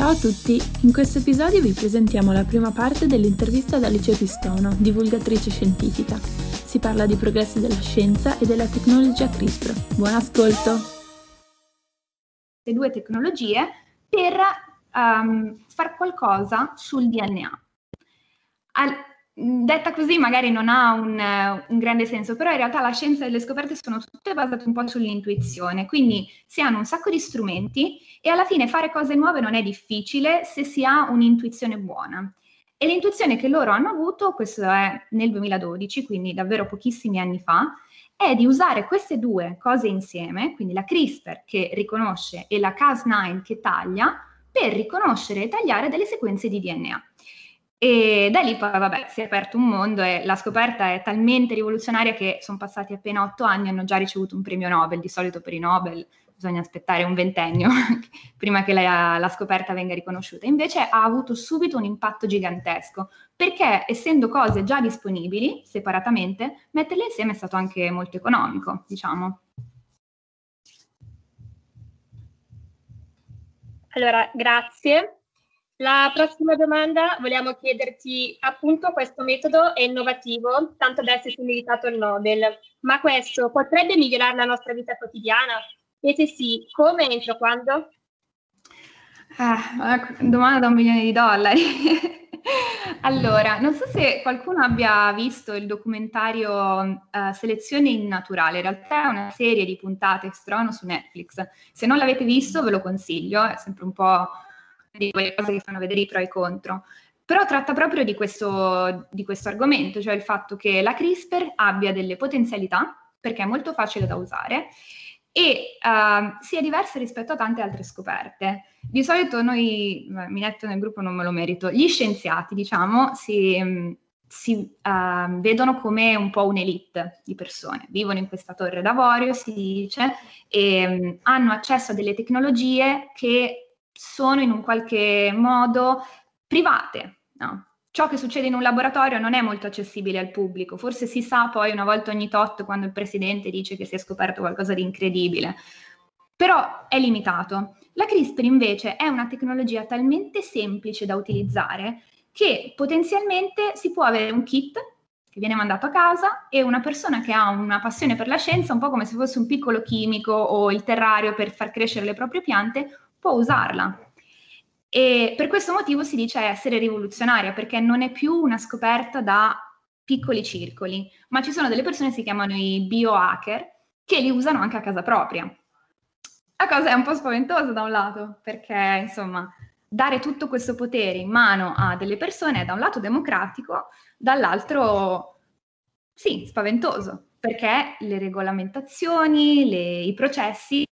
Ciao a tutti, in questo episodio vi presentiamo la prima parte dell'intervista ad Alice Pistono, divulgatrice scientifica. Si parla di progressi della scienza e della tecnologia CRISPR. Buon ascolto! Le due tecnologie per um, fare qualcosa sul DNA. Al, detta così magari non ha un, un, grande senso, però in realtà la scienza e le scoperte sono tutte basate un po' sull'intuizione, quindi si hanno un sacco di strumenti e alla fine fare cose nuove non è difficile se si ha un'intuizione buona. E l'intuizione che loro hanno avuto, questo è nel 2012, quindi davvero pochissimi anni fa, è di usare queste due cose insieme, quindi la CRISPR che riconosce e la Cas9 che taglia, per riconoscere e tagliare delle sequenze di DNA. E da lì poi, vabbè, si è aperto un mondo e la scoperta è talmente rivoluzionaria che sono passati appena otto anni e hanno già ricevuto un premio Nobel. Di solito per i Nobel bisogna aspettare un ventennio prima che la, la, scoperta venga riconosciuta. Invece ha avuto subito un impatto gigantesco, perché essendo cose già disponibili separatamente, metterle insieme è stato anche molto economico, diciamo. Allora, grazie. La prossima domanda vogliamo chiederti, appunto, questo metodo è innovativo, tanto da essersi meritato il Nobel, ma questo potrebbe migliorare la nostra vita quotidiana? E se sì, come e entro quando? Ah, domanda da un milione di dollari. allora, non so se qualcuno abbia visto il documentario uh, Selezione in Naturale, in realtà è una serie di puntate che su Netflix. Se non l'avete visto ve lo consiglio, è sempre un po' di quelle cose che fanno vedere i pro e i contro. Però tratta proprio di questo, di questo argomento, cioè il fatto che la CRISPR abbia delle potenzialità, perché è molto facile da usare, e uh, sia diversa rispetto a tante altre scoperte. Di solito noi, mi metto nel gruppo, non me lo merito, gli scienziati, diciamo, si, si uh, vedono come un po' un'elite di persone, vivono in questa torre d'avorio, si dice, e um, hanno accesso a delle tecnologie che sono in un qualche modo private. No? Ciò che succede in un laboratorio non è molto accessibile al pubblico, forse si sa poi una volta ogni tot quando il presidente dice che si è scoperto qualcosa di incredibile, però è limitato. La CRISPR invece è una tecnologia talmente semplice da utilizzare che potenzialmente si può avere un kit che viene mandato a casa e una persona che ha una passione per la scienza, un po' come se fosse un piccolo chimico o il terrario per far crescere le proprie piante, può usarla. E per questo motivo si dice essere rivoluzionaria, perché non è più una scoperta da piccoli circoli, ma ci sono delle persone che si chiamano i biohacker che li usano anche a casa propria. La cosa è un po' spaventosa da un lato, perché insomma dare tutto questo potere in mano a delle persone è da un lato democratico, dall'altro sì, spaventoso, perché le regolamentazioni, le, i processi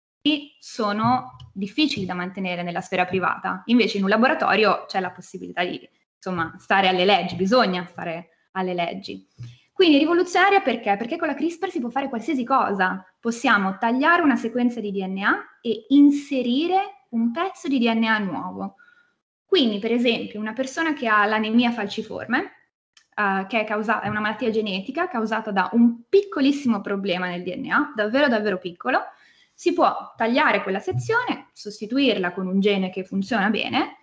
sono difficili da mantenere nella sfera privata. Invece in un laboratorio c'è la possibilità di insomma, stare alle leggi, bisogna stare alle leggi. Quindi rivoluzionaria perché? Perché con la CRISPR si può fare qualsiasi cosa. Possiamo tagliare una sequenza di DNA e inserire un pezzo di DNA nuovo. Quindi, per esempio, una persona che ha l'anemia falciforme, uh, che è, causa- è una malattia genetica causata da un piccolissimo problema nel DNA, davvero davvero piccolo, si può tagliare quella sezione, sostituirla con un gene che funziona bene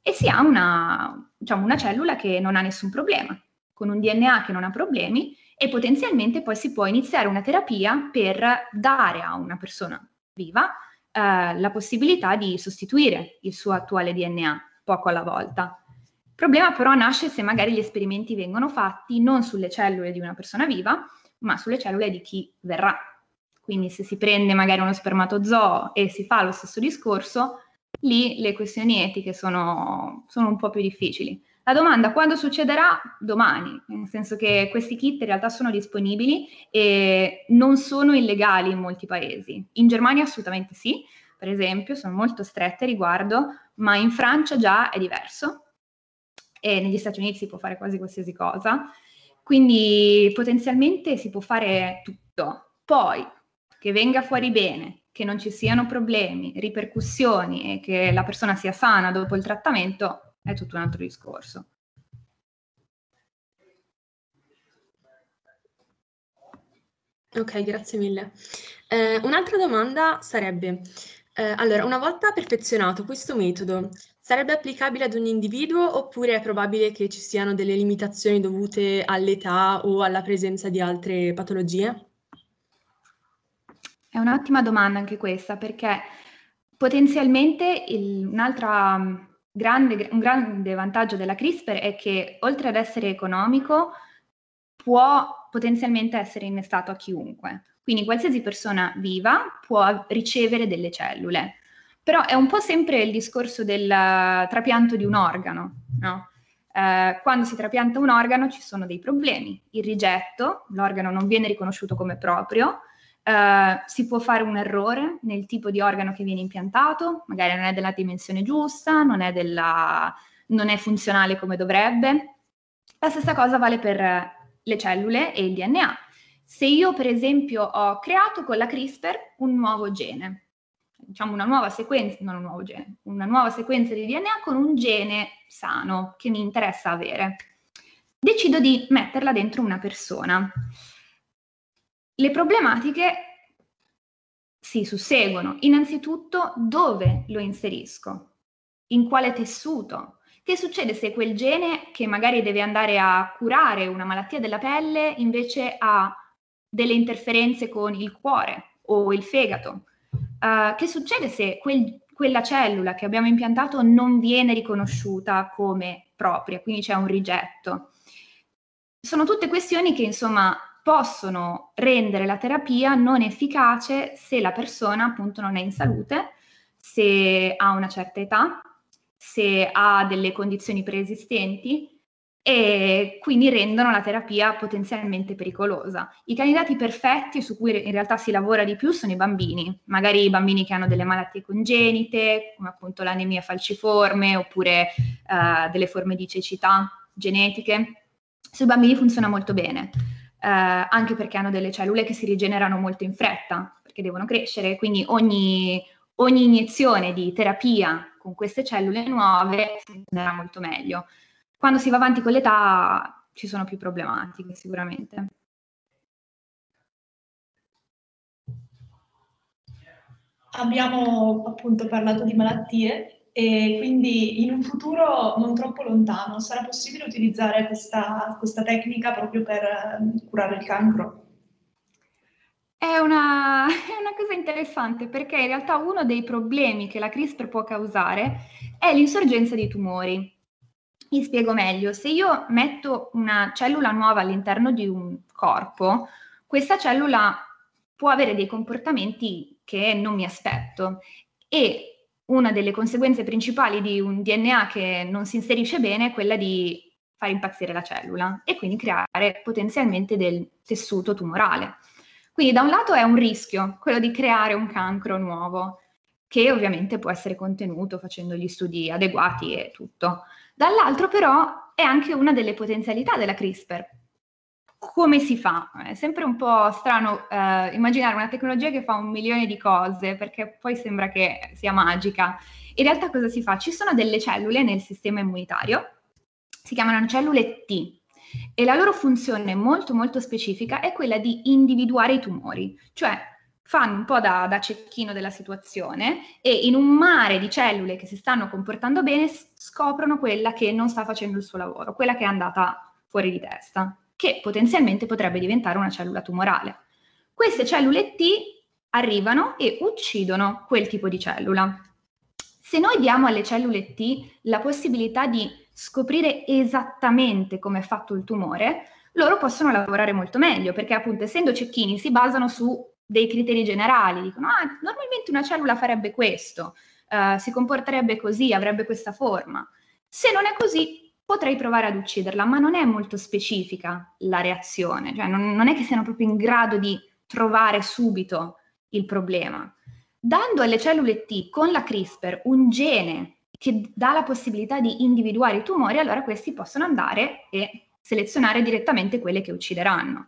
e si ha una, diciamo, una cellula che non ha nessun problema, con un DNA che non ha problemi e potenzialmente poi si può iniziare una terapia per dare a una persona viva eh, la possibilità di sostituire il suo attuale DNA poco alla volta. Il problema però nasce se magari gli esperimenti vengono fatti non sulle cellule di una persona viva, ma sulle cellule di chi verrà quindi se si prende magari uno spermatozoo e si fa lo stesso discorso, lì le questioni etiche sono, sono un po' più difficili. La domanda quando succederà? Domani, nel senso che questi kit in realtà sono disponibili e non sono illegali in molti paesi. In Germania assolutamente sì, per esempio, sono molto strette riguardo, ma in Francia già è diverso e negli Stati Uniti si può fare quasi qualsiasi cosa. Quindi potenzialmente si può fare tutto. Poi che venga fuori bene, che non ci siano problemi, ripercussioni e che la persona sia sana dopo il trattamento è tutto un altro discorso. Ok, grazie mille. Eh, un'altra domanda sarebbe, eh, allora, una volta perfezionato questo metodo, sarebbe applicabile ad ogni individuo oppure è probabile che ci siano delle limitazioni dovute all'età o alla presenza di altre patologie? È un'ottima domanda anche questa perché potenzialmente il, un'altra mm, grande, un grande vantaggio della CRISPR è che oltre ad essere economico può potenzialmente essere innestato a chiunque. Quindi qualsiasi persona viva può ricevere delle cellule. Però è un po' sempre il discorso del trapianto di un organo, no? eh, quando si trapianta un organo ci sono dei problemi. Il rigetto, l'organo non viene riconosciuto come proprio, eh, si può fare un errore nel tipo di organo che viene impiantato, magari non è della dimensione giusta, non è, della, non è funzionale come dovrebbe. La stessa cosa vale per le cellule e il DNA. Se io per esempio ho creato con la CRISPR un nuovo gene, diciamo una nuova sequenza, non un nuovo gene, una nuova sequenza di DNA con un gene sano che mi interessa avere, decido di metterla dentro una persona. Le problematiche si susseguono. Innanzitutto, dove lo inserisco? In quale tessuto? Che succede se quel gene che magari deve andare a curare una malattia della pelle invece ha delle interferenze con il cuore o il fegato? Uh, che succede se quel, quella cellula che abbiamo impiantato non viene riconosciuta come propria, quindi c'è un rigetto? Sono tutte questioni che insomma possono rendere la terapia non efficace se la persona appunto non è in salute, se ha una certa età se ha delle condizioni preesistenti e quindi rendono la terapia potenzialmente pericolosa. I candidati perfetti su cui in realtà si lavora di più sono i bambini, magari i bambini che hanno delle malattie congenite, come appunto l'anemia falciforme oppure uh, delle forme di cecità genetiche. Sui bambini funziona molto bene, uh, anche perché hanno delle cellule che si rigenerano molto in fretta, perché devono crescere, quindi ogni, ogni iniezione di terapia con queste cellule nuove funzionerà molto meglio. Quando si va avanti con l'età ci sono più problematiche sicuramente. Abbiamo appunto parlato di malattie e quindi in un futuro non troppo lontano sarà possibile utilizzare questa, questa tecnica proprio per ehm, curare il cancro? È una, è una cosa interessante perché in realtà uno dei problemi che la CRISPR può causare è l'insorgenza di tumori. Mi spiego meglio, se io metto una cellula nuova all'interno di un corpo, questa cellula può avere dei comportamenti che non mi aspetto e una delle conseguenze principali di un DNA che non si inserisce bene è quella di far impazzire la cellula e quindi creare potenzialmente del tessuto tumorale. Quindi da un lato è un rischio, quello di creare un cancro nuovo, che ovviamente può essere contenuto facendo gli studi adeguati e tutto. Dall'altro però è anche una delle potenzialità della CRISPR. Come si fa? È sempre un po' strano eh, immaginare una tecnologia che fa un milione di cose, perché poi sembra che sia magica. In realtà cosa si fa? Ci sono delle cellule nel sistema immunitario, si chiamano cellule T, e la loro funzione molto molto specifica è quella di individuare i tumori, cioè fanno un po' da, da, cecchino della situazione e in un mare di cellule che si stanno comportando bene scoprono quella che non sta facendo il suo lavoro, quella che è andata fuori di testa, che potenzialmente potrebbe diventare una cellula tumorale. Queste cellule T arrivano e uccidono quel tipo di cellula. Se noi diamo alle cellule T la possibilità di scoprire esattamente come è fatto il tumore, loro possono lavorare molto meglio, perché appunto essendo cecchini si basano su dei criteri generali, dicono ah, normalmente una cellula farebbe questo, uh, si comporterebbe così, avrebbe questa forma. Se non è così, potrei provare ad ucciderla, ma non è molto specifica la reazione, cioè non, non è che siano proprio in grado di trovare subito il problema. Dando alle cellule T con la CRISPR un gene che dà la possibilità di individuare i tumori, allora questi possono andare e selezionare direttamente quelle che uccideranno.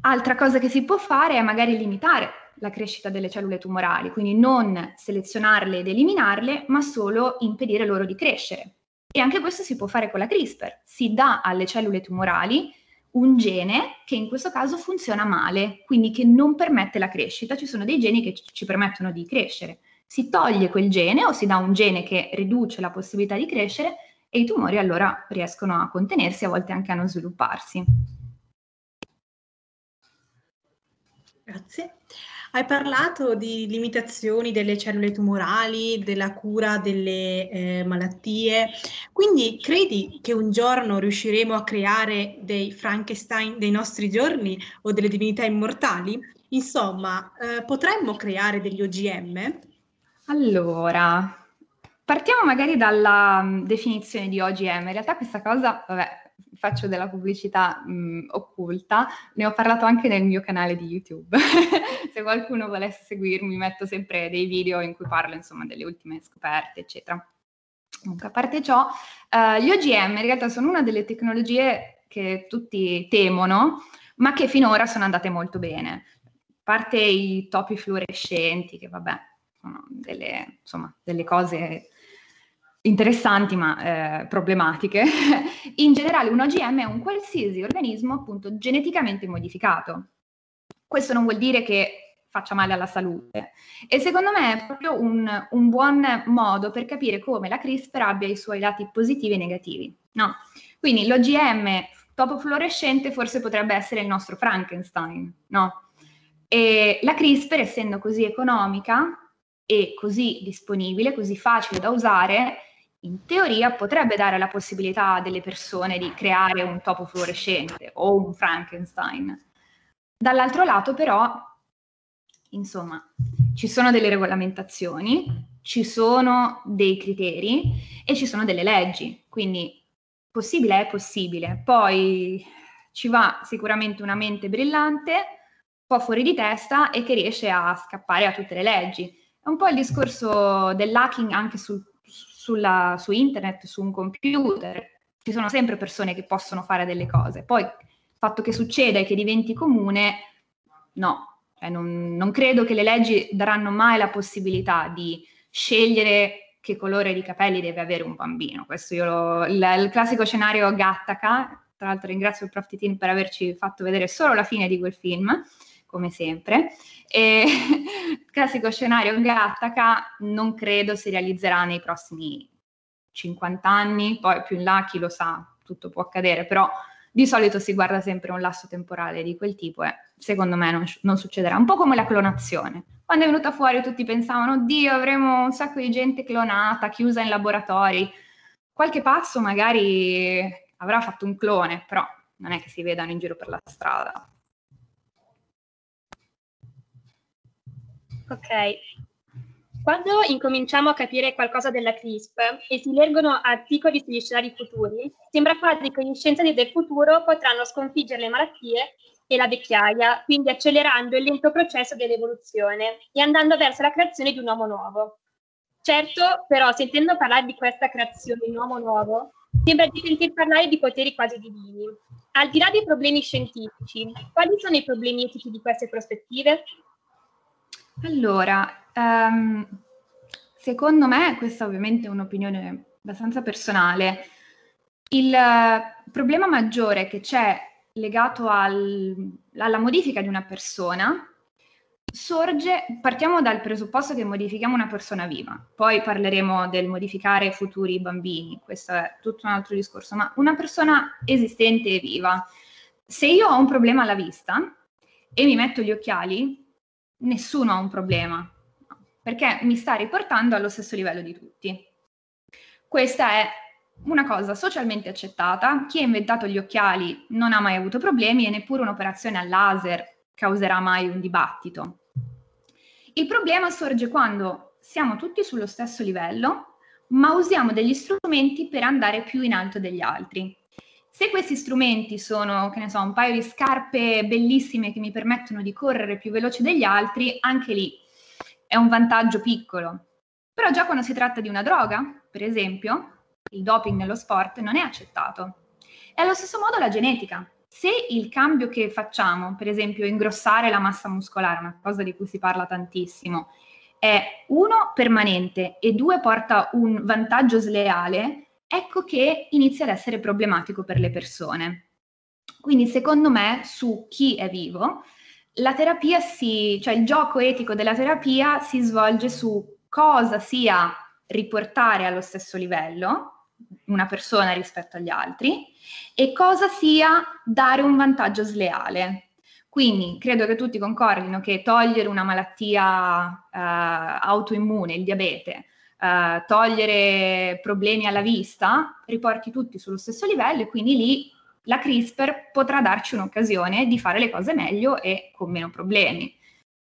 Altra cosa che si può fare è magari limitare la crescita delle cellule tumorali, quindi non selezionarle ed eliminarle, ma solo impedire loro di crescere. E anche questo si può fare con la CRISPR. Si dà alle cellule tumorali un gene che in questo caso funziona male, quindi che non permette la crescita. Ci sono dei geni che ci permettono di crescere si toglie quel gene o si dà un gene che riduce la possibilità di crescere e i tumori allora riescono a contenersi, a volte anche a non svilupparsi. Grazie. Hai parlato di limitazioni delle cellule tumorali, della cura delle eh, malattie, quindi credi che un giorno riusciremo a creare dei Frankenstein dei nostri giorni o delle divinità immortali? Insomma, eh, potremmo creare degli OGM? Allora, partiamo magari dalla mm, definizione di OGM. In realtà questa cosa, vabbè, faccio della pubblicità mh, occulta, ne ho parlato anche nel mio canale di YouTube. Se qualcuno volesse seguirmi, metto sempre dei video in cui parlo insomma delle ultime scoperte, eccetera. Comunque, a parte ciò, uh, gli OGM in realtà sono una delle tecnologie che tutti temono, ma che finora sono andate molto bene. A parte i topi fluorescenti, che vabbè, sono delle, insomma, delle cose interessanti ma eh, problematiche. In generale un OGM è un qualsiasi organismo appunto geneticamente modificato. Questo non vuol dire che faccia male alla salute e secondo me è proprio un, un buon modo per capire come la CRISPR abbia i suoi lati positivi e negativi. No? Quindi l'OGM topo fluorescente forse potrebbe essere il nostro Frankenstein, no? E la CRISPR, essendo così economica e così disponibile, così facile da usare, in teoria potrebbe dare la possibilità delle persone di creare un topo fluorescente o un Frankenstein. Dall'altro lato però, insomma, ci sono delle regolamentazioni, ci sono dei criteri e ci sono delle leggi, quindi possibile è possibile. Poi ci va sicuramente una mente brillante, un po' fuori di testa e che riesce a scappare a tutte le leggi. È un po' il discorso dell'hacking anche sul sulla, su internet, su un computer, ci sono sempre persone che possono fare delle cose. Poi il fatto che succeda e che diventi comune, no, cioè, non, non credo che le leggi daranno mai la possibilità di scegliere che colore di capelli deve avere un bambino. Questo io lo, il, il, classico scenario Gattaca, tra l'altro ringrazio il Prof. Titin per averci fatto vedere solo la fine di quel film, come sempre. E classico scenario Gattaca non credo si realizzerà nei prossimi 50 anni, poi più in là chi lo sa, tutto può accadere, però di solito si guarda sempre un lasso temporale di quel tipo e secondo me non, non succederà. Un po' come la clonazione. Quando è venuta fuori tutti pensavano, oddio, avremo un sacco di gente clonata, chiusa in laboratori. Qualche passo magari avrà fatto un clone, però non è che si vedano in giro per la strada. Ok. Quando incominciamo a capire qualcosa della CRISP e si leggono articoli sugli scenari futuri, sembra quasi che gli scienziati del futuro potranno sconfiggere le malattie e la vecchiaia, quindi accelerando il lento processo dell'evoluzione e andando verso la creazione di un uomo nuovo. Certo, però, sentendo parlare di questa creazione di un uomo nuovo, sembra di sentir parlare di poteri quasi divini. Al di là dei problemi scientifici, quali sono i problemi etici di queste prospettive? Allora, um, secondo me, questa ovviamente è un'opinione abbastanza personale, il problema maggiore che c'è legato al, alla modifica di una persona sorge, partiamo dal presupposto che modifichiamo una persona viva, poi parleremo del modificare futuri bambini, questo è tutto un altro discorso, ma una persona esistente e viva, se io ho un problema alla vista e mi metto gli occhiali, nessuno ha un problema, perché mi sta riportando allo stesso livello di tutti. Questa è una cosa socialmente accettata, chi ha inventato gli occhiali non ha mai avuto problemi e neppure un'operazione al laser causerà mai un dibattito. Il problema sorge quando siamo tutti sullo stesso livello, ma usiamo degli strumenti per andare più in alto degli altri. Se questi strumenti sono, che ne so, un paio di scarpe bellissime che mi permettono di correre più veloce degli altri, anche lì è un vantaggio piccolo. Però già quando si tratta di una droga, per esempio, il doping nello sport non è accettato. E allo stesso modo la genetica. Se il cambio che facciamo, per esempio ingrossare la massa muscolare, una cosa di cui si parla tantissimo, è uno permanente e due porta un vantaggio sleale, ecco che inizia ad essere problematico per le persone. Quindi secondo me su chi è vivo, la terapia si, cioè il gioco etico della terapia si svolge su cosa sia riportare allo stesso livello una persona rispetto agli altri e cosa sia dare un vantaggio sleale. Quindi credo che tutti concordino che togliere una malattia eh, autoimmune, il diabete, eh, togliere problemi alla vista, riporti tutti sullo stesso livello e quindi lì la CRISPR potrà darci un'occasione di fare le cose meglio e con meno problemi.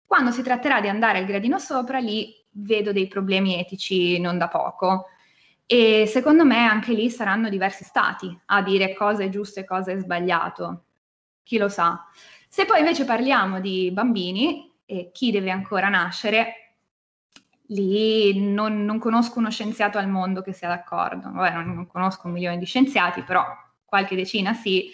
Quando si tratterà di andare al gradino sopra, lì vedo dei problemi etici non da poco. E secondo me anche lì saranno diversi stati a dire cosa è giusto e cosa è sbagliato. Chi lo sa. Se poi invece parliamo di bambini e chi deve ancora nascere, lì non, non conosco uno scienziato al mondo che sia d'accordo. Vabbè, non, non conosco un milione di scienziati, però qualche decina sì.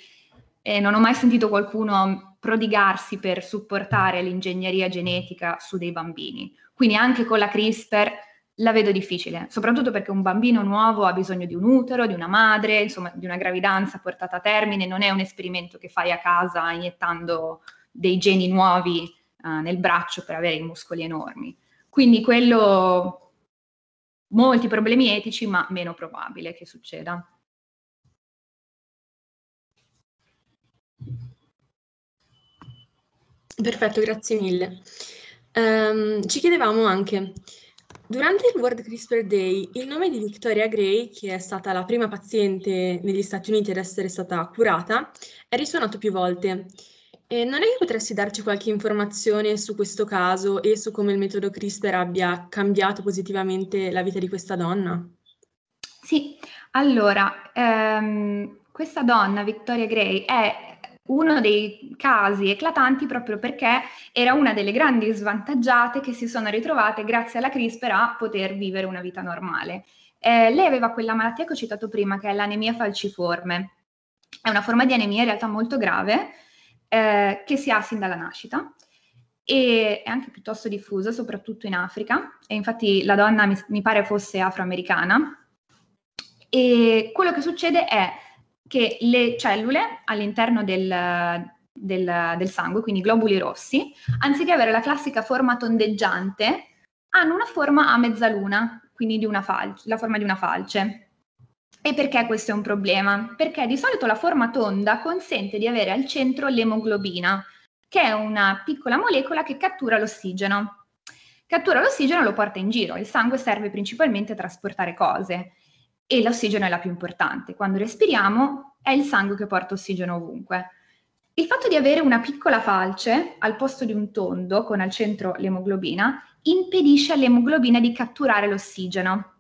E non ho mai sentito qualcuno prodigarsi per supportare l'ingegneria genetica su dei bambini. Quindi anche con la CRISPR la vedo difficile, soprattutto perché un bambino nuovo ha bisogno di un utero, di una madre, insomma di una gravidanza portata a termine, non è un esperimento che fai a casa iniettando dei geni nuovi uh, nel braccio per avere i muscoli enormi. Quindi quello, molti problemi etici, ma meno probabile che succeda. Perfetto, grazie mille. Um, ci chiedevamo anche, durante il World CRISPR Day, il nome di Victoria Gray, che è stata la prima paziente negli Stati Uniti ad essere stata curata, è risuonato più volte. E non è che potresti darci qualche informazione su questo caso e su come il metodo CRISPR abbia cambiato positivamente la vita di questa donna? Sì, allora, ehm, questa donna, Victoria Gray, è uno dei casi eclatanti proprio perché era una delle grandi svantaggiate che si sono ritrovate grazie alla CRISPR a poter vivere una vita normale. Eh, lei aveva quella malattia che ho citato prima, che è l'anemia falciforme. È una forma di anemia in realtà molto grave eh, che si ha sin dalla nascita e è anche piuttosto diffusa, soprattutto in Africa. E infatti la donna mi, mi pare fosse afroamericana. E quello che succede è che le cellule all'interno del, del, del, sangue, quindi globuli rossi, anziché avere la classica forma tondeggiante, hanno una forma a mezzaluna, quindi di falce, la forma di una falce. E perché questo è un problema? Perché di solito la forma tonda consente di avere al centro l'emoglobina, che è una piccola molecola che cattura l'ossigeno. Cattura l'ossigeno e lo porta in giro. Il sangue serve principalmente a trasportare cose e l'ossigeno è la più importante. Quando respiriamo è il sangue che porta ossigeno ovunque. Il fatto di avere una piccola falce al posto di un tondo con al centro l'emoglobina impedisce all'emoglobina di catturare l'ossigeno.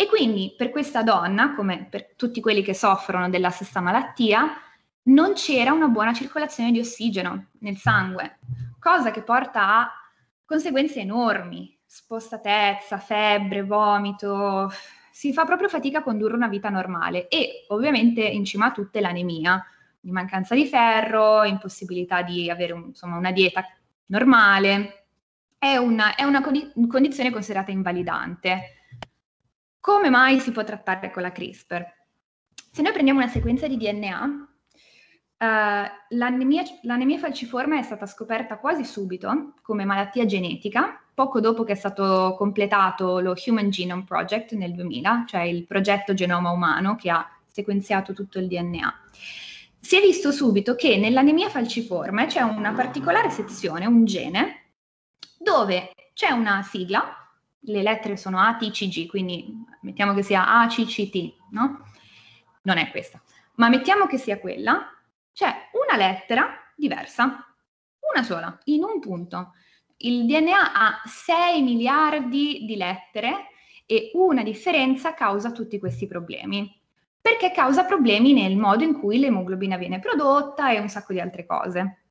E quindi per questa donna, come per tutti quelli che soffrono della stessa malattia, non c'era una buona circolazione di ossigeno nel sangue, cosa che porta a conseguenze enormi, spostatezza, febbre, vomito, si fa proprio fatica a condurre una vita normale e ovviamente in cima a tutte l'anemia, di mancanza di ferro, impossibilità di avere un, insomma, una dieta normale, è una, è una condizione considerata invalidante. Come mai si può trattare con la CRISPR? Se noi prendiamo una sequenza di DNA, Uh, l'anemia, l'anemia, falciforme è stata scoperta quasi subito come malattia genetica, poco dopo che è stato completato lo Human Genome Project nel 2000, cioè il progetto genoma umano che ha sequenziato tutto il DNA. Si è visto subito che nell'anemia falciforme c'è una particolare sezione, un gene, dove c'è una sigla, le lettere sono A, T, C, G, quindi mettiamo che sia A, C, C, T, no? Non è questa, ma mettiamo che sia quella, c'è una lettera diversa, una sola, in un punto. Il DNA ha 6 miliardi di lettere e una differenza causa tutti questi problemi. Perché causa problemi nel modo in cui l'emoglobina viene prodotta e un sacco di altre cose.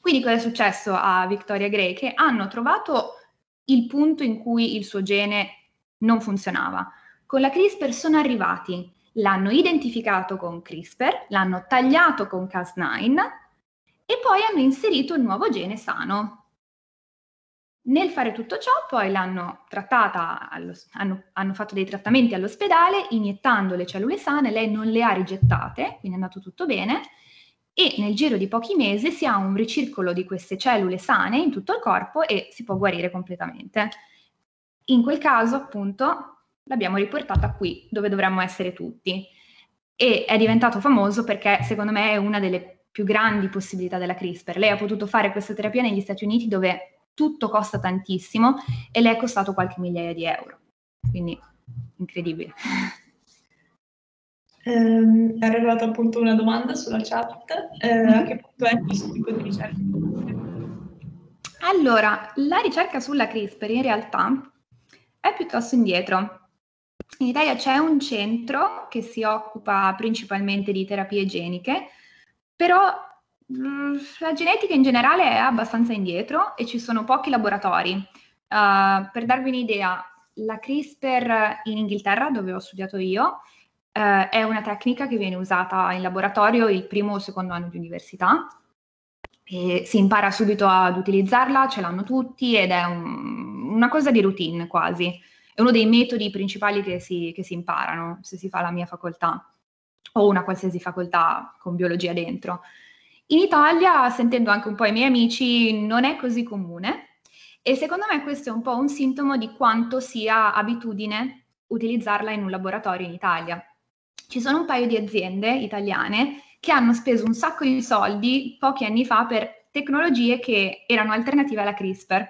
Quindi cosa è successo a Victoria Gray? Che hanno trovato il punto in cui il suo gene non funzionava. Con la CRISPR sono arrivati l'hanno identificato con CRISPR, l'hanno tagliato con Cas9 e poi hanno inserito il nuovo gene sano. Nel fare tutto ciò, poi l'hanno trattata, allo, hanno, hanno, fatto dei trattamenti all'ospedale, iniettando le cellule sane, lei non le ha rigettate, quindi è andato tutto bene, e nel giro di pochi mesi si ha un ricircolo di queste cellule sane in tutto il corpo e si può guarire completamente. In quel caso, appunto, l'abbiamo riportata qui, dove dovremmo essere tutti. E è diventato famoso perché, secondo me, è una delle più grandi possibilità della CRISPR. Lei ha potuto fare questa terapia negli Stati Uniti dove tutto costa tantissimo e le è costato qualche migliaia di euro. Quindi, incredibile. Eh, è arrivata appunto una domanda sulla chat. Eh, a che punto è questo tipo di ricerca? Allora, la ricerca sulla CRISPR in realtà è piuttosto indietro. In Italia c'è un centro che si occupa principalmente di terapie geniche, però mh, mm, la genetica in generale è abbastanza indietro e ci sono pochi laboratori. Uh, per darvi un'idea, la CRISPR in Inghilterra, dove ho studiato io, uh, è una tecnica che viene usata in laboratorio il primo o secondo anno di università. E si impara subito ad utilizzarla, ce l'hanno tutti ed è un, una cosa di routine quasi è uno dei metodi principali che si, che si imparano se si fa la mia facoltà o una qualsiasi facoltà con biologia dentro. In Italia, sentendo anche un po' i miei amici, non è così comune e secondo me questo è un po' un sintomo di quanto sia abitudine utilizzarla in un laboratorio in Italia. Ci sono un paio di aziende italiane che hanno speso un sacco di soldi pochi anni fa per tecnologie che erano alternative alla CRISPR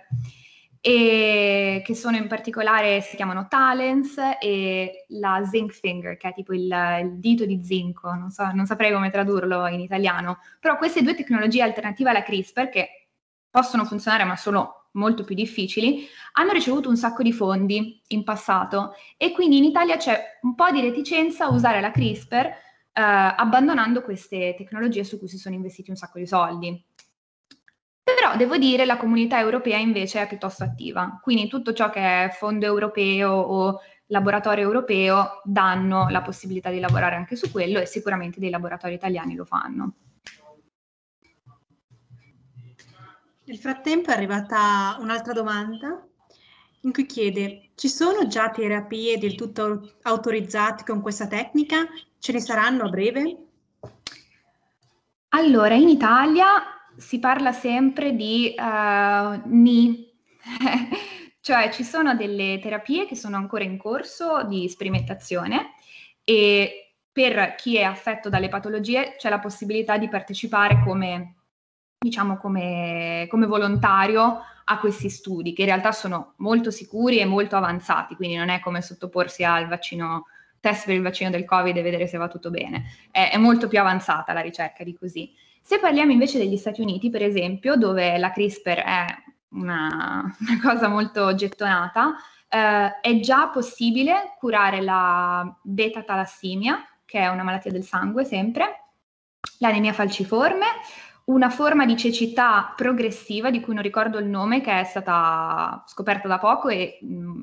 e che sono in particolare, si chiamano Talents e la Zinc Finger, che è tipo il, il dito di zinco, non, so, non, saprei come tradurlo in italiano, però queste due tecnologie alternative alla CRISPR, che possono funzionare ma sono molto più difficili, hanno ricevuto un sacco di fondi in passato e quindi in Italia c'è un po' di reticenza a usare la CRISPR eh, abbandonando queste tecnologie su cui si sono investiti un sacco di soldi. Però devo dire la comunità europea invece è piuttosto attiva, quindi tutto ciò che è fondo europeo o laboratorio europeo danno la possibilità di lavorare anche su quello e sicuramente dei laboratori italiani lo fanno. Nel frattempo è arrivata un'altra domanda in cui chiede, ci sono già terapie del tutto autorizzate con questa tecnica? Ce ne saranno a breve? Allora, in Italia si parla sempre di uh, ni, cioè ci sono delle terapie che sono ancora in corso di sperimentazione e per chi è affetto dalle patologie c'è la possibilità di partecipare come, diciamo, come, come volontario a questi studi, che in realtà sono molto sicuri e molto avanzati, quindi non è come sottoporsi al vaccino test per il vaccino del Covid e vedere se va tutto bene. È, è molto più avanzata la ricerca di così. Se parliamo invece degli Stati Uniti, per esempio, dove la CRISPR è una, una cosa molto gettonata, eh, è già possibile curare la beta-talassimia, che è una malattia del sangue sempre, l'anemia falciforme, una forma di cecità progressiva di cui non ricordo il nome, che è stata scoperta da poco e mh,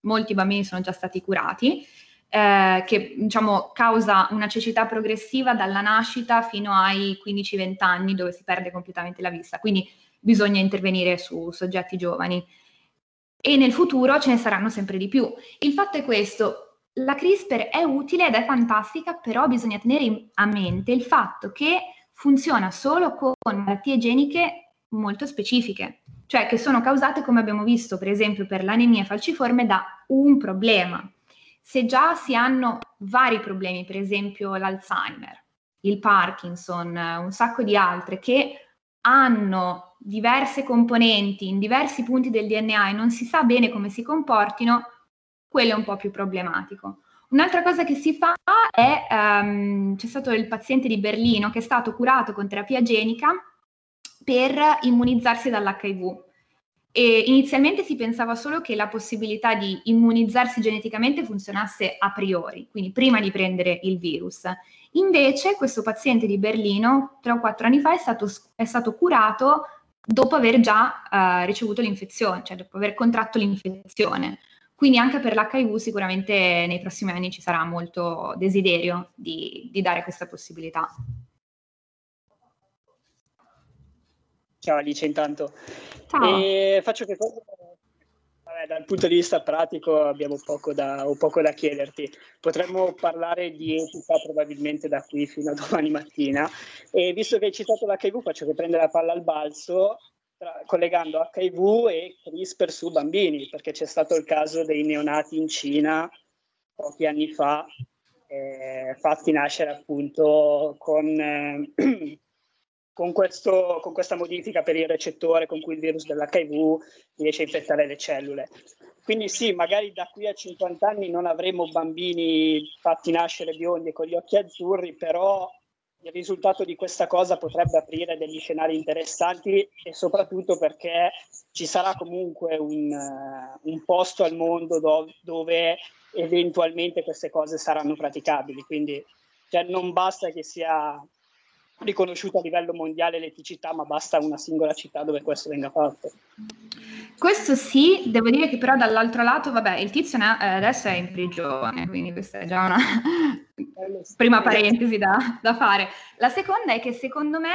molti bambini sono già stati curati, eh, che diciamo, causa una cecità progressiva dalla nascita fino ai 15-20 anni dove si perde completamente la vista, quindi bisogna intervenire su soggetti giovani. E nel futuro ce ne saranno sempre di più. Il fatto è questo, la CRISPR è utile ed è fantastica, però bisogna tenere a mente il fatto che funziona solo con malattie geniche molto specifiche, cioè che sono causate, come abbiamo visto per esempio per l'anemia falciforme, da un problema, se già si hanno vari problemi, per esempio l'Alzheimer, il Parkinson, un sacco di altre, che hanno diverse componenti in diversi punti del DNA e non si sa bene come si comportino, quello è un po' più problematico. Un'altra cosa che si fa è, um, c'è stato il paziente di Berlino che è stato curato con terapia genica per immunizzarsi dall'HIV. E inizialmente si pensava solo che la possibilità di immunizzarsi geneticamente funzionasse a priori, quindi prima di prendere il virus. Invece questo paziente di Berlino, tre o quattro anni fa, è stato, è stato curato dopo aver già uh, ricevuto l'infezione, cioè dopo aver contratto l'infezione. Quindi anche per l'HIV sicuramente nei prossimi anni ci sarà molto desiderio di, di dare questa possibilità. Ciao Alice intanto. Ciao. E faccio che cosa? Vabbè, dal punto di vista pratico abbiamo poco da, poco da chiederti. Potremmo parlare di etica probabilmente da qui fino a domani mattina. E visto che hai citato l'HIV, faccio che prende la palla al balzo tra, collegando HIV e CRISPR su bambini, perché c'è stato il caso dei neonati in Cina pochi anni fa, eh, fatti nascere appunto con, eh, con, questo, con, questa modifica per il recettore con cui il virus dell'HIV riesce a infettare le cellule. Quindi sì, magari da qui a 50 anni non avremo bambini fatti nascere biondi e con gli occhi azzurri, però il risultato di questa cosa potrebbe aprire degli scenari interessanti e soprattutto perché ci sarà comunque un, uh, un posto al mondo do- dove eventualmente queste cose saranno praticabili. Quindi cioè, non basta che sia riconosciuta a livello mondiale l'eticità, ma basta una singola città dove questo venga fatto. Questo sì, devo dire che però dall'altro lato, vabbè, il tizio eh, adesso è in prigione, quindi questa è già una prima parentesi da, da fare. La seconda è che secondo me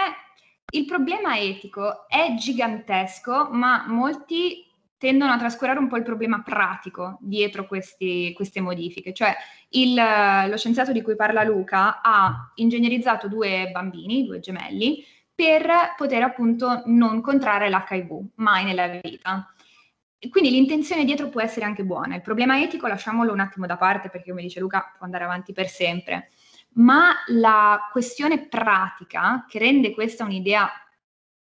il problema etico è gigantesco, ma molti tendono a trascurare un po' il problema pratico dietro questi, queste modifiche. Cioè, il, lo scienziato di cui parla Luca ha ingegnerizzato due bambini, due gemelli, per poter appunto non contrarre l'HIV mai nella vita. Quindi l'intenzione dietro può essere anche buona. Il problema etico lasciamolo un attimo da parte perché, come dice Luca, può andare avanti per sempre. Ma la questione pratica, che rende questa un'idea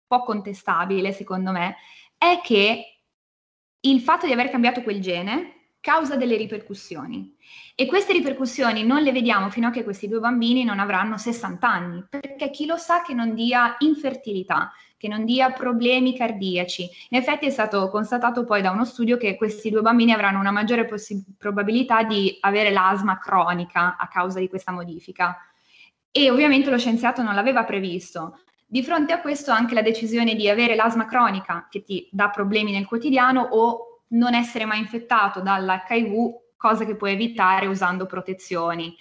po' contestabile, secondo me, è che il fatto di aver cambiato quel gene causa delle ripercussioni e queste ripercussioni non le vediamo fino a che questi due bambini non avranno 60 anni, perché chi lo sa che non dia infertilità, che non dia problemi cardiaci. In effetti è stato constatato poi da uno studio che questi due bambini avranno una maggiore possi- probabilità di avere l'asma cronica a causa di questa modifica. E ovviamente lo scienziato non l'aveva previsto, di fronte a questo anche la decisione di avere l'asma cronica che ti dà problemi nel quotidiano o non essere mai infettato dall'HIV, cosa che puoi evitare usando protezioni.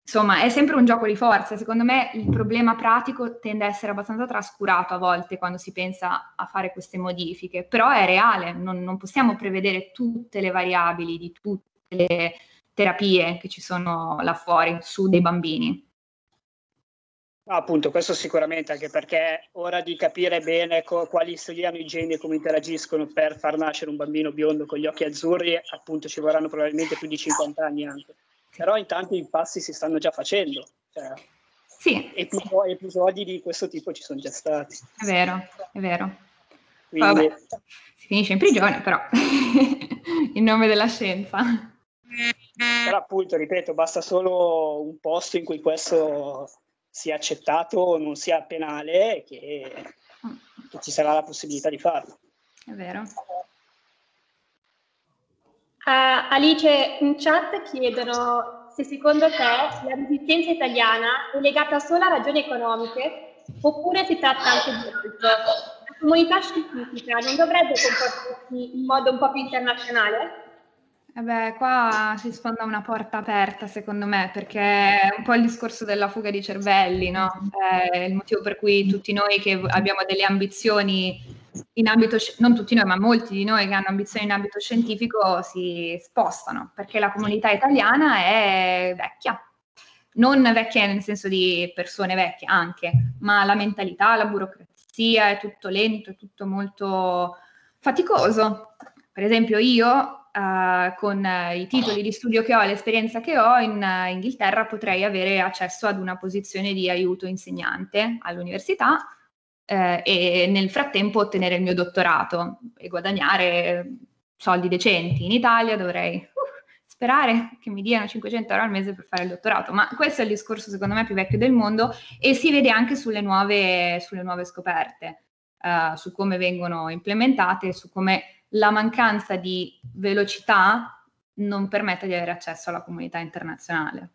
Insomma, è sempre un gioco di forza. Secondo me il problema pratico tende a essere abbastanza trascurato a volte quando si pensa a fare queste modifiche, però è reale, non, non possiamo prevedere tutte le variabili di tutte le terapie che ci sono là fuori su dei bambini. No, appunto, questo sicuramente, anche perché ora di capire bene co- quali siano i geni e come interagiscono per far nascere un bambino biondo con gli occhi azzurri, appunto ci vorranno probabilmente più di 50 anni anche. Però intanto i passi si stanno già facendo. Cioè, sì. Episodi, episodi di questo tipo ci sono già stati. È vero, è vero. Quindi... Vabbè, si finisce in prigione, però, in nome della scienza. Però appunto, ripeto, basta solo un posto in cui questo sia accettato o non sia penale che, che ci sarà la possibilità di farlo. È vero. Uh, Alice, in chat chiedono se secondo te la resistenza italiana è legata solo a ragioni economiche oppure si tratta anche di altro. La comunità scientifica non dovrebbe comportarsi in modo un po' più internazionale? Eh beh, qua si sfonda una porta aperta, secondo me, perché è un po' il discorso della fuga di cervelli, no? È il motivo per cui tutti noi che abbiamo delle ambizioni in ambito, non tutti noi, ma molti di noi che hanno ambizioni in ambito scientifico si spostano, perché la comunità italiana è vecchia. Non vecchia nel senso di persone vecchie, anche, ma la mentalità, la burocrazia, è tutto lento, è tutto molto faticoso. Per esempio io uh, con uh, i titoli di studio che ho l'esperienza che ho in uh, Inghilterra potrei avere accesso ad una posizione di aiuto insegnante all'università e nel frattempo ottenere il mio dottorato e guadagnare soldi decenti. In Italia dovrei sperare che mi diano 500 euro al mese per fare il dottorato, ma questo è il discorso secondo me più vecchio del mondo e si vede anche sulle nuove, sulle nuove scoperte, uh, su come vengono implementate, su come la mancanza di velocità non permette di avere accesso alla comunità internazionale.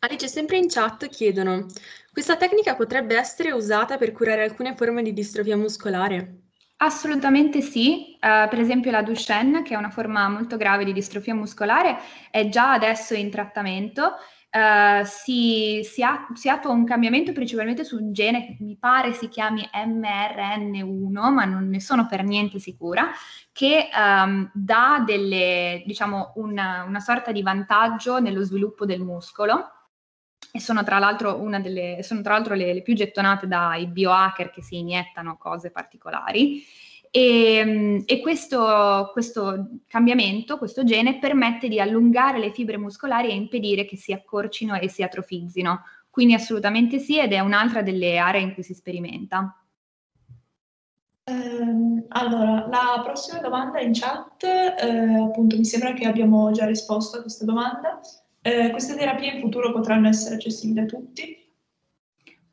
Alice, sempre in chat chiedono, questa tecnica potrebbe essere usata per curare alcune forme di distrofia muscolare? Assolutamente sì, uh, per esempio la Duchenne, che è una forma molto grave di distrofia muscolare, è già adesso in trattamento Uh, si, si, ha, si, attua un cambiamento principalmente su un gene che mi pare si chiami MRN1, ma non ne sono per niente sicura, che um, dà delle, diciamo, una, una sorta di vantaggio nello sviluppo del muscolo e sono tra l'altro, delle, sono tra l'altro le, le più gettonate dai biohacker che si iniettano cose particolari. E, e questo, questo, cambiamento, questo gene, permette di allungare le fibre muscolari e impedire che si accorcino e si atrofizzino. Quindi assolutamente sì, ed è un'altra delle aree in cui si sperimenta. Eh, allora, la prossima domanda in chat, eh, appunto mi sembra che abbiamo già risposto a questa domanda. Eh, queste terapie in futuro potranno essere accessibili a tutti?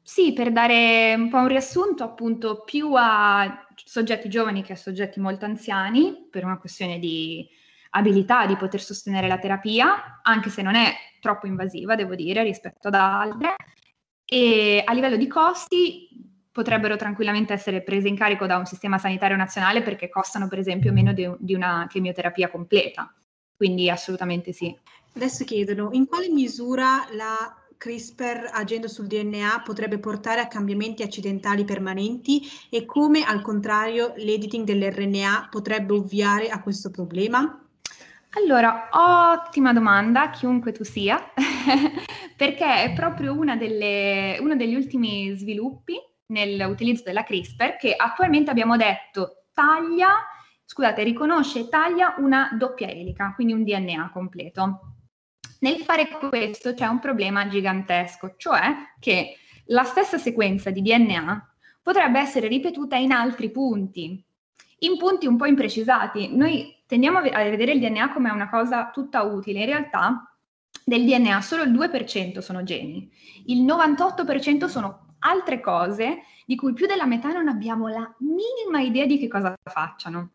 Sì, per dare un po' un riassunto, appunto, più a soggetti giovani che a soggetti molto anziani, per una questione di abilità di poter sostenere la terapia, anche se non è troppo invasiva, devo dire, rispetto ad altre. E a livello di costi potrebbero tranquillamente essere prese in carico da un sistema sanitario nazionale perché costano, per esempio, meno di, di una chemioterapia completa. Quindi assolutamente sì. Adesso chiedono in quale misura la CRISPR agendo sul DNA potrebbe portare a cambiamenti accidentali permanenti e come al contrario l'editing dell'RNA potrebbe ovviare a questo problema? Allora, ottima domanda, chiunque tu sia, perché è proprio delle, uno degli ultimi sviluppi nell'utilizzo della CRISPR che attualmente abbiamo detto taglia, scusate, riconosce e taglia una doppia elica, quindi un DNA completo. Nel fare questo c'è un problema gigantesco, cioè che la stessa sequenza di DNA potrebbe essere ripetuta in altri punti, in punti un po' imprecisati. Noi tendiamo a vedere il DNA come una cosa tutta utile, in realtà del DNA solo il 2% sono geni, il 98% sono altre cose di cui più della metà non abbiamo la minima idea di che cosa facciano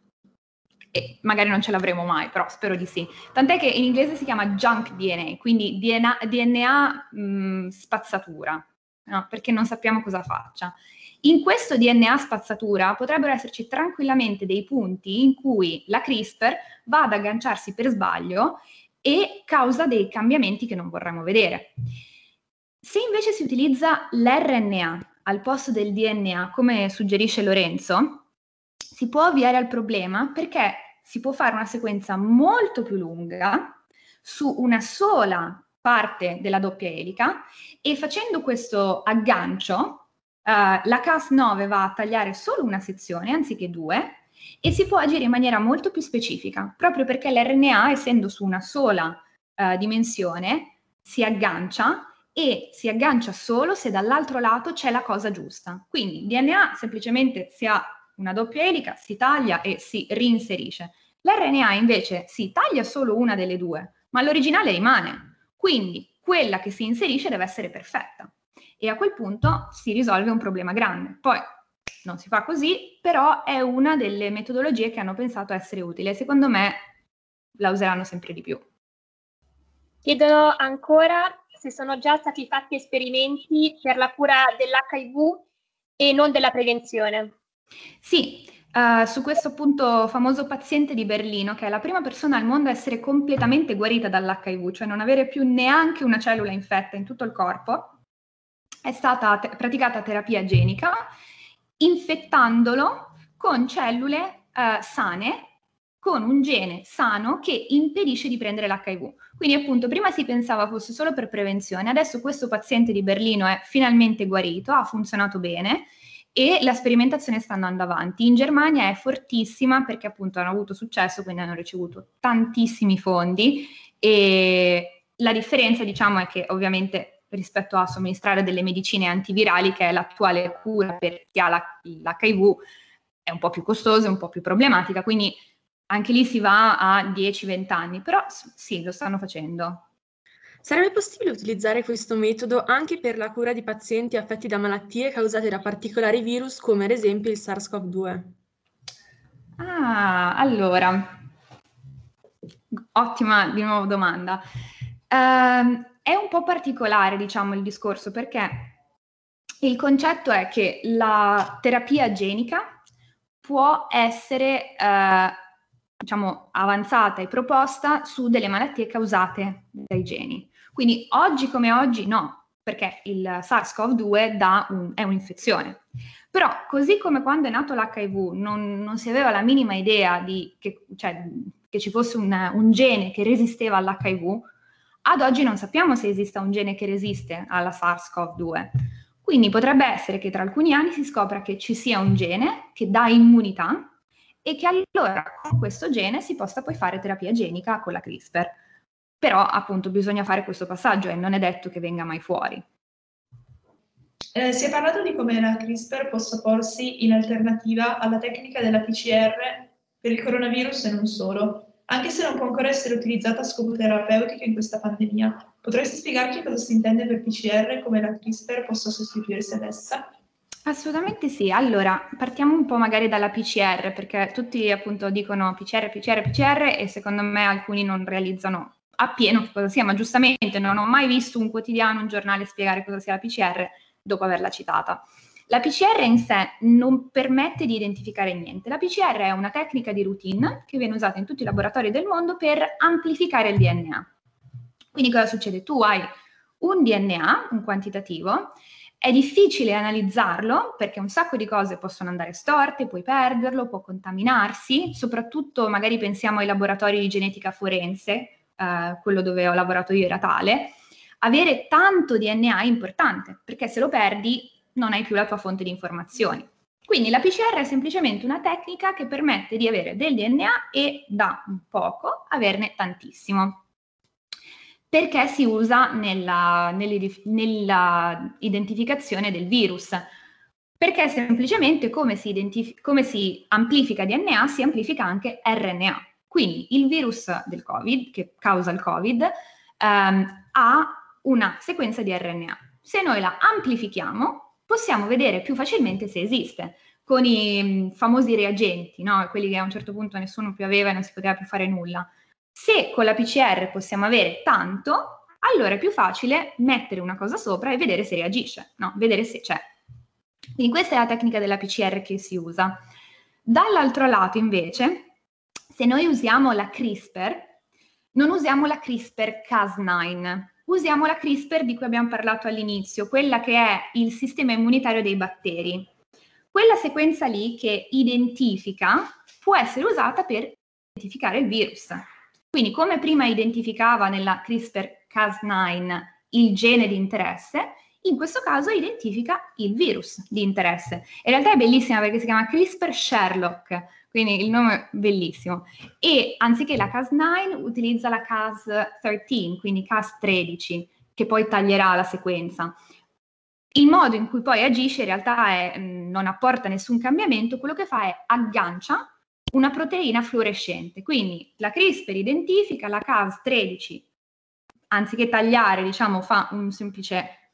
e magari non ce l'avremo mai, però spero di sì. Tant'è che in inglese si chiama junk DNA, quindi DNA, DNA mh, spazzatura, no? perché non sappiamo cosa faccia. In questo DNA spazzatura potrebbero esserci tranquillamente dei punti in cui la CRISPR va ad agganciarsi per sbaglio e causa dei cambiamenti che non vorremmo vedere. Se invece si utilizza l'RNA al posto del DNA, come suggerisce Lorenzo, si può avviare al problema perché si può fare una sequenza molto più lunga su una sola parte della doppia elica e facendo questo aggancio Uh, la Cas9 va a tagliare solo una sezione anziché due e si può agire in maniera molto più specifica, proprio perché l'RNA, essendo su una sola uh, dimensione, si aggancia e si aggancia solo se dall'altro lato c'è la cosa giusta. Quindi il DNA semplicemente si ha una doppia elica, si taglia e si reinserisce. L'RNA invece si taglia solo una delle due, ma l'originale rimane. Quindi quella che si inserisce deve essere perfetta. E a quel punto si risolve un problema grande. Poi non si fa così, però è una delle metodologie che hanno pensato essere utile. Secondo me la useranno sempre di più. Chiedono ancora se sono già stati fatti esperimenti per la cura dell'HIV e non della prevenzione. Sì, uh, su questo appunto famoso paziente di Berlino, che è la prima persona al mondo a essere completamente guarita dall'HIV, cioè non avere più neanche una cellula infetta in tutto il corpo, è stata te- praticata terapia genica infettandolo con cellule uh, sane con un gene sano che impedisce di prendere l'HIV. Quindi appunto prima si pensava fosse solo per prevenzione, adesso questo paziente di Berlino è finalmente guarito, ha funzionato bene e la sperimentazione sta andando avanti. In Germania è fortissima perché appunto hanno avuto successo, quindi hanno ricevuto tantissimi fondi e la differenza diciamo è che ovviamente rispetto a somministrare delle medicine antivirali che è l'attuale cura per chi ha l'HIV è un po' più costosa, un po' più problematica, quindi anche lì si va a 10-20 anni, però sì, lo stanno facendo. Sarebbe possibile utilizzare questo metodo anche per la cura di pazienti affetti da malattie causate da particolari virus come ad esempio il SARS-CoV-2? Ah, allora, ottima di nuovo domanda. Uh, è un po' particolare, diciamo, il discorso perché il concetto è che la terapia genica può essere uh, diciamo, avanzata e proposta su delle malattie causate dai geni. Quindi oggi come oggi no, perché il SARS-CoV-2 un, è un'infezione. Però così come quando è nato l'HIV non, non si aveva la minima idea di che, cioè, che ci fosse un, un, gene che resisteva all'HIV, ad oggi non sappiamo se esista un gene che resiste alla SARS-CoV-2. Quindi potrebbe essere che tra alcuni anni si scopra che ci sia un gene che dà immunità e che allora con questo gene si possa poi fare terapia genica con la CRISPR. Però appunto bisogna fare questo passaggio e non è detto che venga mai fuori. Eh, si è parlato di come la CRISPR possa porsi in alternativa alla tecnica della PCR per il coronavirus e non solo, anche se non può ancora essere utilizzata a scopo terapeutico in questa pandemia. Potresti spiegarci cosa si intende per PCR e come la CRISPR possa sostituirsi ad essa? Assolutamente sì. Allora, partiamo un po' magari dalla PCR, perché tutti appunto dicono PCR, PCR, PCR e secondo me alcuni non realizzano appieno che cosa sia, ma giustamente non ho mai visto un quotidiano, un giornale spiegare cosa sia la PCR dopo averla citata. La PCR in sé non permette di identificare niente. La PCR è una tecnica di routine che viene usata in tutti i laboratori del mondo per amplificare il DNA. Quindi cosa succede? Tu hai un DNA, un quantitativo, è difficile analizzarlo perché un sacco di cose possono andare storte, puoi perderlo, può contaminarsi, soprattutto magari pensiamo ai laboratori di genetica forense, eh, quello dove ho lavorato io era tale, avere tanto DNA è importante perché se lo perdi non hai più la tua fonte di informazioni. Quindi la PCR è semplicemente una tecnica che permette di avere del DNA e da poco averne tantissimo perché si usa nella, nella identificazione del virus. Perché semplicemente come si, identif- come si amplifica DNA, si amplifica anche RNA. Quindi il virus del Covid, che causa il Covid, ehm, ha una sequenza di RNA. Se noi la amplifichiamo, possiamo vedere più facilmente se esiste con i mm, famosi reagenti, no? quelli che a un certo punto nessuno più aveva e non si poteva più fare nulla. Se con la PCR possiamo avere tanto, allora è più facile mettere una cosa sopra e vedere se reagisce, no? vedere se c'è. Quindi questa è la tecnica della PCR che si usa. Dall'altro lato, invece, se noi usiamo la CRISPR, non usiamo la CRISPR-Cas9, usiamo la CRISPR di cui abbiamo parlato all'inizio, quella che è il sistema immunitario dei batteri. Quella sequenza lì che identifica può essere usata per identificare il virus. Quindi come prima identificava nella CRISPR-Cas9 il gene di interesse, in questo caso identifica il virus di interesse. In realtà è bellissima perché si chiama CRISPR Sherlock, quindi il nome è bellissimo. E anziché la Cas9 utilizza la Cas13, quindi Cas13, che poi taglierà la sequenza. Il modo in cui poi agisce in realtà è, non apporta nessun cambiamento, quello che fa è aggancia una proteina fluorescente. Quindi la CRISPR identifica la Cas13, anziché tagliare, diciamo, fa un semplice,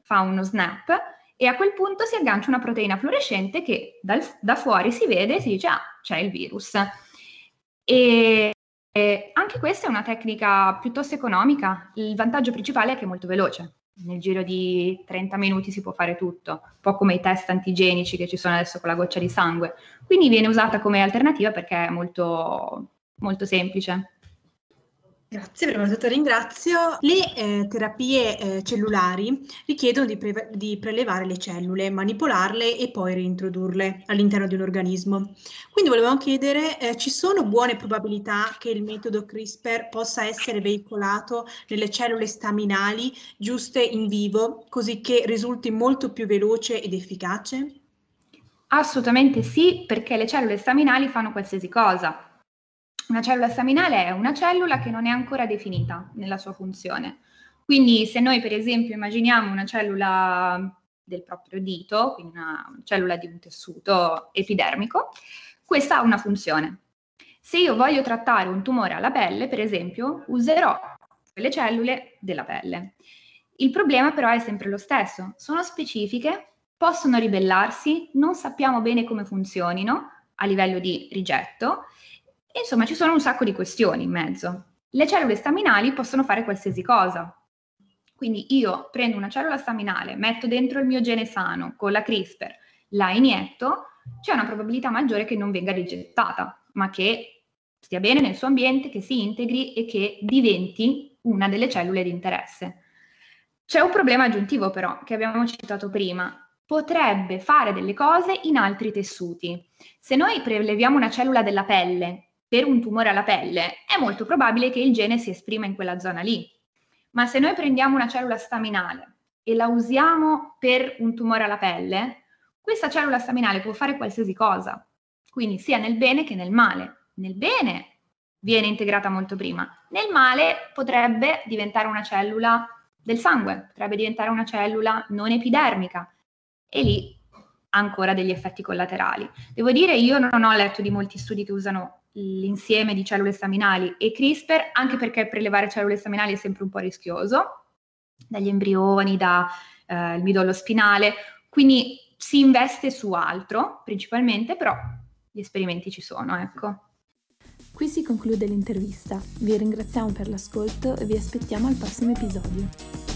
fa uno snap e a quel punto si aggancia una proteina fluorescente che dal, da fuori si vede e si dice, ah, c'è il virus. E, e anche questa è una tecnica piuttosto economica. Il vantaggio principale è che è molto veloce nel giro di 30 minuti si può fare tutto, un po' come i test antigenici che ci sono adesso con la goccia di sangue. Quindi viene usata come alternativa perché è molto, molto semplice. Grazie, prima di tutto ringrazio. Le eh, terapie eh, cellulari richiedono di, pre- di, prelevare le cellule, manipolarle e poi reintrodurle all'interno di un organismo. Quindi volevamo chiedere, eh, ci sono buone probabilità che il metodo CRISPR possa essere veicolato nelle cellule staminali giuste in vivo, così che risulti molto più veloce ed efficace? Assolutamente sì, perché le cellule staminali fanno qualsiasi cosa una cellula staminale è una cellula che non è ancora definita nella sua funzione. Quindi se noi per esempio immaginiamo una cellula del proprio dito, quindi una cellula di un tessuto epidermico, questa ha una funzione. Se io voglio trattare un tumore alla pelle, per esempio, userò quelle cellule della pelle. Il problema però è sempre lo stesso, sono specifiche, possono ribellarsi, non sappiamo bene come funzionino a livello di rigetto Insomma, ci sono un sacco di questioni in mezzo. Le cellule staminali possono fare qualsiasi cosa. Quindi io prendo una cellula staminale, metto dentro il mio gene sano con la CRISPR, la inietto, c'è una probabilità maggiore che non venga rigettata, ma che stia bene nel suo ambiente, che si integri e che diventi una delle cellule di interesse. C'è un problema aggiuntivo però, che abbiamo citato prima. Potrebbe fare delle cose in altri tessuti. Se noi preleviamo una cellula della pelle per un tumore alla pelle, è molto probabile che il gene si esprima in quella zona lì. ma se noi prendiamo una cellula staminale e la usiamo per un tumore alla pelle, questa cellula staminale può fare qualsiasi cosa, quindi sia nel bene che nel male. Nel bene viene integrata molto prima, nel male potrebbe diventare una cellula del sangue, potrebbe diventare una cellula non epidermica e lì ancora degli effetti collaterali. Devo dire, io non ho letto di molti studi che usano l'insieme di cellule staminali e CRISPR, anche perché prelevare cellule staminali è sempre un po' rischioso, dagli embrioni, dal eh, midollo spinale, quindi si investe su altro principalmente, però gli esperimenti ci sono, ecco. Qui si conclude l'intervista. Vi ringraziamo per l'ascolto e vi aspettiamo al prossimo episodio.